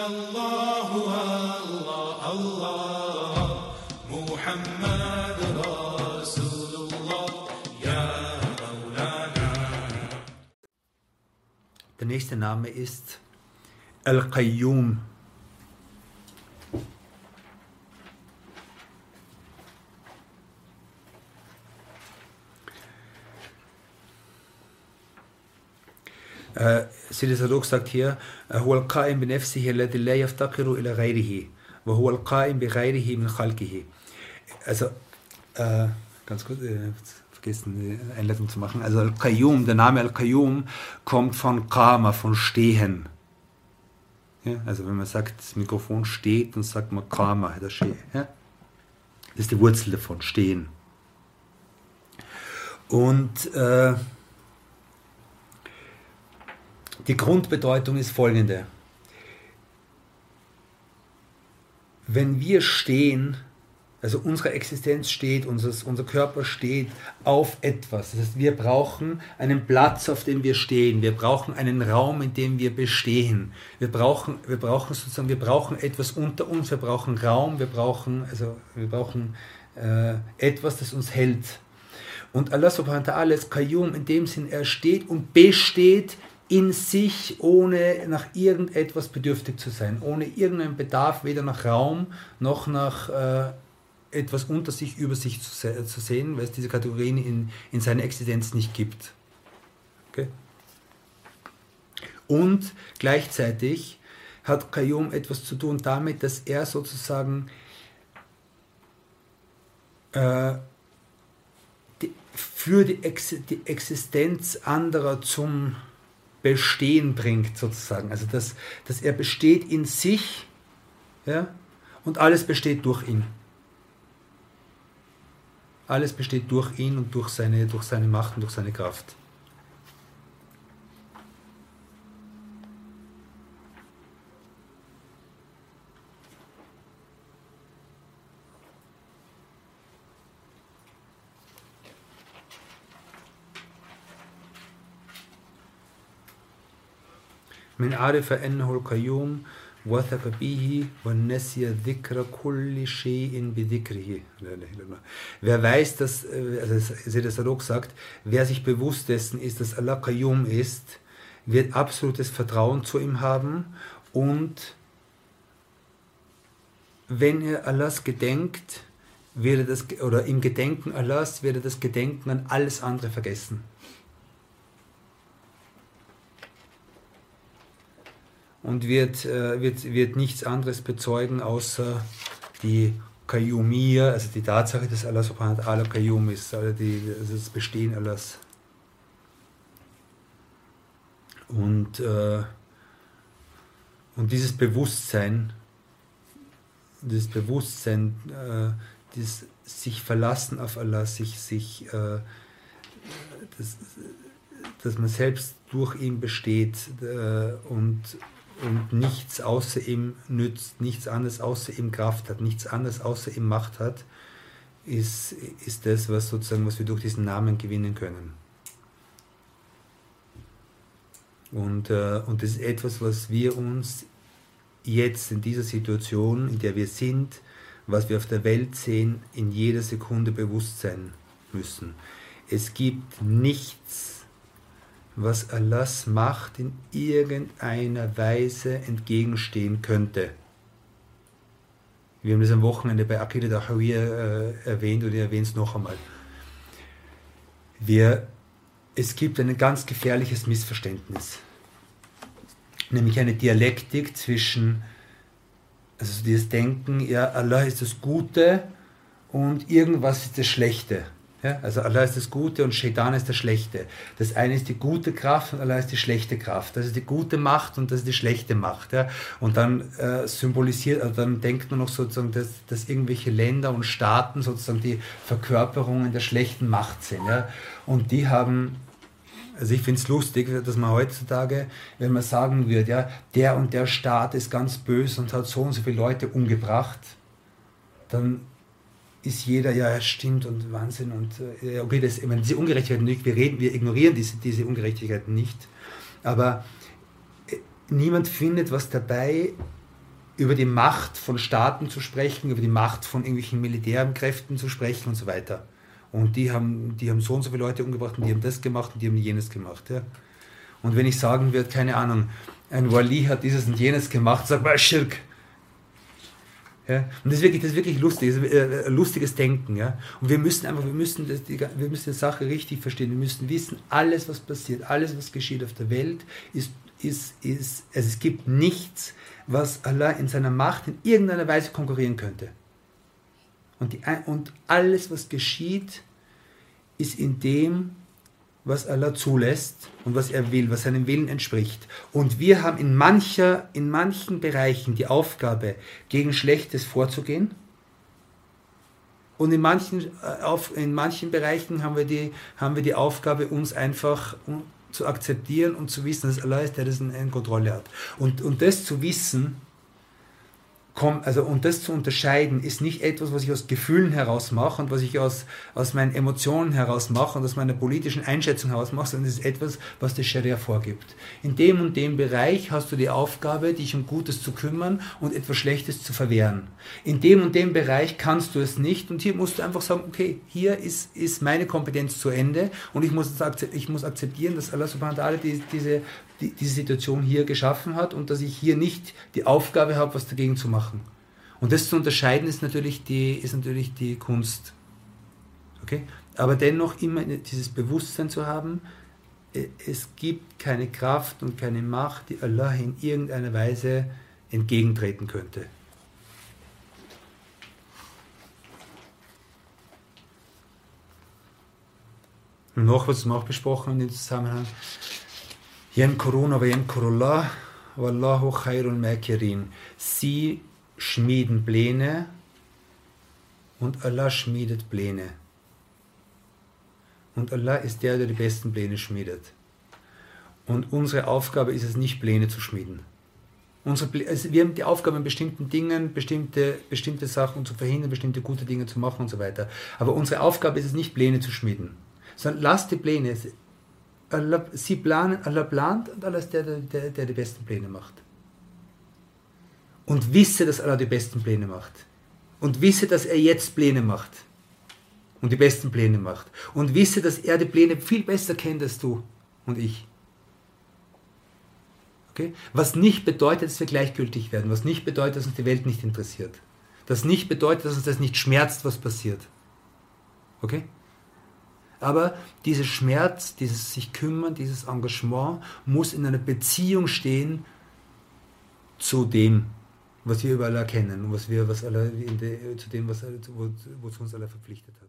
الله الله الله. محمد رسول الله. يا مولانا. Der nächste Name ist Al-Qayyum. Äh, Sidi Sadok sagt hier, هو القائم بنفسه الذي لا يفتقر إلى غيره وهو القائم بغيره من خلقه. Also, äh, ganz kurz, äh, vergessen die Einleitung zu machen. Also Al-Qayyum, der Name Al-Qayyum kommt von Qama, von Stehen. Ja, also wenn man sagt, das Mikrofon steht, dann sagt man Qama, das, steht, ja? das ist die Wurzel davon, Stehen. Und äh, die Grundbedeutung ist folgende. Wenn wir stehen, also unsere Existenz steht, unser, Körper steht auf etwas. Das heißt, wir brauchen einen Platz, auf dem wir stehen. Wir brauchen einen Raum, in dem wir bestehen. Wir brauchen, wir brauchen sozusagen, wir brauchen etwas unter uns. Wir brauchen Raum. Wir brauchen, also wir brauchen äh, etwas, das uns hält. Und Allah subhanahu wa ta'ala ist Qayyum in dem Sinn, er steht und besteht in sich, ohne nach irgendetwas bedürftig zu sein, ohne irgendeinen Bedarf, weder nach Raum noch nach äh, etwas unter sich, über sich zu, se zu, sehen, weil es diese Kategorien in, in seiner Existenz nicht gibt. Okay? Und gleichzeitig hat Qayyum etwas zu tun damit, dass er sozusagen äh, die, für die, Ex die Existenz anderer zum Bestehen bringt, sozusagen. Also, dass, dass er besteht in sich ja, und alles besteht durch ihn. Alles besteht durch ihn und durch seine, durch seine Macht und durch seine Kraft. من عرف أنه القيوم وثق به ونسي ذكر كل شيء بذكره Wer weiß, dass, also Seder Sadok sagt, wer sich bewusst dessen ist, dass Allah Qayyum ist, wird absolutes Vertrauen zu ihm haben und wenn er Allahs gedenkt, wird er das, oder im Gedenken Allahs wird er das Gedenken an alles andere vergessen. Und wird, äh, wird, wird nichts anderes bezeugen, außer die Qayyumiyya, also die Tatsache, dass Allah subhanahu wa ta'ala Qayyum ist, also, die, also das Bestehen Allahs. Und, äh, und dieses Bewusstsein, dieses Bewusstsein, äh, dieses sich verlassen auf Allah, sich, sich äh, das, dass man selbst durch ihn besteht äh, und und nichts außer ihm nützt, nichts anderes außer ihm Kraft hat, nichts anderes außer ihm Macht hat, ist, ist das, was sozusagen, was wir durch diesen Namen gewinnen können. Und, äh, und das ist etwas, was wir uns jetzt in dieser Situation, in der wir sind, was wir auf der Welt sehen, in jeder Sekunde bewusst sein müssen. Es gibt nichts, was Allahs Macht in irgendeiner Weise entgegenstehen könnte. Wir haben das am Wochenende bei Akida Dahawiyya äh, erwähnt und ich erwähne es noch einmal. Wir, es gibt ein ganz gefährliches Missverständnis, nämlich eine Dialektik zwischen, also dieses Denken, ja, Allah ist das Gute und irgendwas ist das Schlechte. Ja, also Allah ist das Gute und Shaitan ist das Schlechte. Das eine ist die gute Kraft und Allah ist die schlechte Kraft. Das ist die gute Macht und das ist die schlechte Macht. Ja. Und dann äh, symbolisiert, also dann denkt man noch sozusagen, dass, dass irgendwelche Länder und Staaten sozusagen die Verkörperungen der schlechten Macht sind. Ja. Und die haben also ich finde es lustig, dass man heutzutage, wenn man sagen würde, ja, der und der Staat ist ganz böse und hat so und so viele Leute umgebracht, dann ist jeder, ja, stimmt und Wahnsinn und äh, okay, das, ich meine, diese Ungerechtigkeiten wir reden, wir ignorieren diese, diese Ungerechtigkeiten nicht, aber äh, niemand findet was dabei, über die Macht von Staaten zu sprechen, über die Macht von irgendwelchen Militärkräften zu sprechen und so weiter. Und die haben, die haben so und so viele Leute umgebracht und die haben das gemacht und die haben jenes gemacht. Ja. Und wenn ich sagen würde, keine Ahnung, ein Wali hat dieses und jenes gemacht, sagt man Schirk. Ja? Und das ist wirklich, das ist wirklich lustig, ist ein lustiges Denken. Ja? Und wir müssen einfach, wir müssen, das, die, wir müssen die Sache richtig verstehen. Wir müssen wissen, alles, was passiert, alles, was geschieht auf der Welt, ist, ist, ist also es gibt nichts, was Allah in seiner Macht in irgendeiner Weise konkurrieren könnte. Und, die, und alles, was geschieht, ist in dem, was Allah zulässt und was er will, was seinem Willen entspricht. Und wir haben in, mancher, in manchen Bereichen die Aufgabe, gegen Schlechtes vorzugehen. Und in manchen, äh, in manchen Bereichen haben wir, die, haben wir die Aufgabe, uns einfach zu akzeptieren und zu wissen, dass Allah ist, der das in Kontrolle hat. Und, und das zu wissen, also und das zu unterscheiden, ist nicht etwas, was ich aus Gefühlen heraus mache und was ich aus, aus meinen Emotionen heraus mache und aus meiner politischen Einschätzung heraus mache, sondern es ist etwas, was der Scharia vorgibt. In dem und dem Bereich hast du die Aufgabe, dich um Gutes zu kümmern und etwas Schlechtes zu verwehren. In dem und dem Bereich kannst du es nicht und hier musst du einfach sagen, okay, hier ist, ist meine Kompetenz zu Ende und ich muss, ich muss akzeptieren, dass Allah subhanahu wa ta'ala die, diese die, diese Situation hier geschaffen hat und dass ich hier nicht die Aufgabe habe, was dagegen zu machen. Und das zu unterscheiden ist natürlich die, ist natürlich die Kunst. Okay? Aber dennoch immer dieses Bewusstsein zu haben, äh, es gibt keine Kraft und keine Macht, die Allah in irgendeiner Weise entgegentreten könnte. Und noch was wir auch besprochen in dem Zusammenhang, Yemkuruna wa yemkurullah, wallahu khairul makirin. Sie schmieden Pläne und Allah schmiedet Pläne. Und Allah ist der, der die besten Pläne schmiedet. Und unsere Aufgabe ist es nicht, Pläne zu schmieden. Unsere, also wir haben die Aufgabe, in bestimmten Dingen bestimmte, bestimmte Sachen zu verhindern, bestimmte gute Dinge zu machen und so weiter. Aber unsere Aufgabe ist es nicht, Pläne zu schmieden. Sondern lasst die Pläne, sie planen, Allah plant und Allah ist der, der, der die besten Pläne macht. Und wisse, dass Allah die besten Pläne macht. Und wisse, dass er jetzt Pläne macht. Und die besten Pläne macht. Und wisse, dass er die Pläne viel besser kennt als du und ich. Okay? Was nicht bedeutet, dass wir gleichgültig werden. Was nicht bedeutet, dass uns die Welt nicht interessiert. Das nicht bedeutet, dass uns das nicht schmerzt, was passiert. Okay? Aber dieser Schmerz, dieses sich kümmern, dieses Engagement muss in einer Beziehung stehen zu dem, was wir überall erkennen und was wir, was alle, zu dem, was, wozu uns alle verpflichtet hat.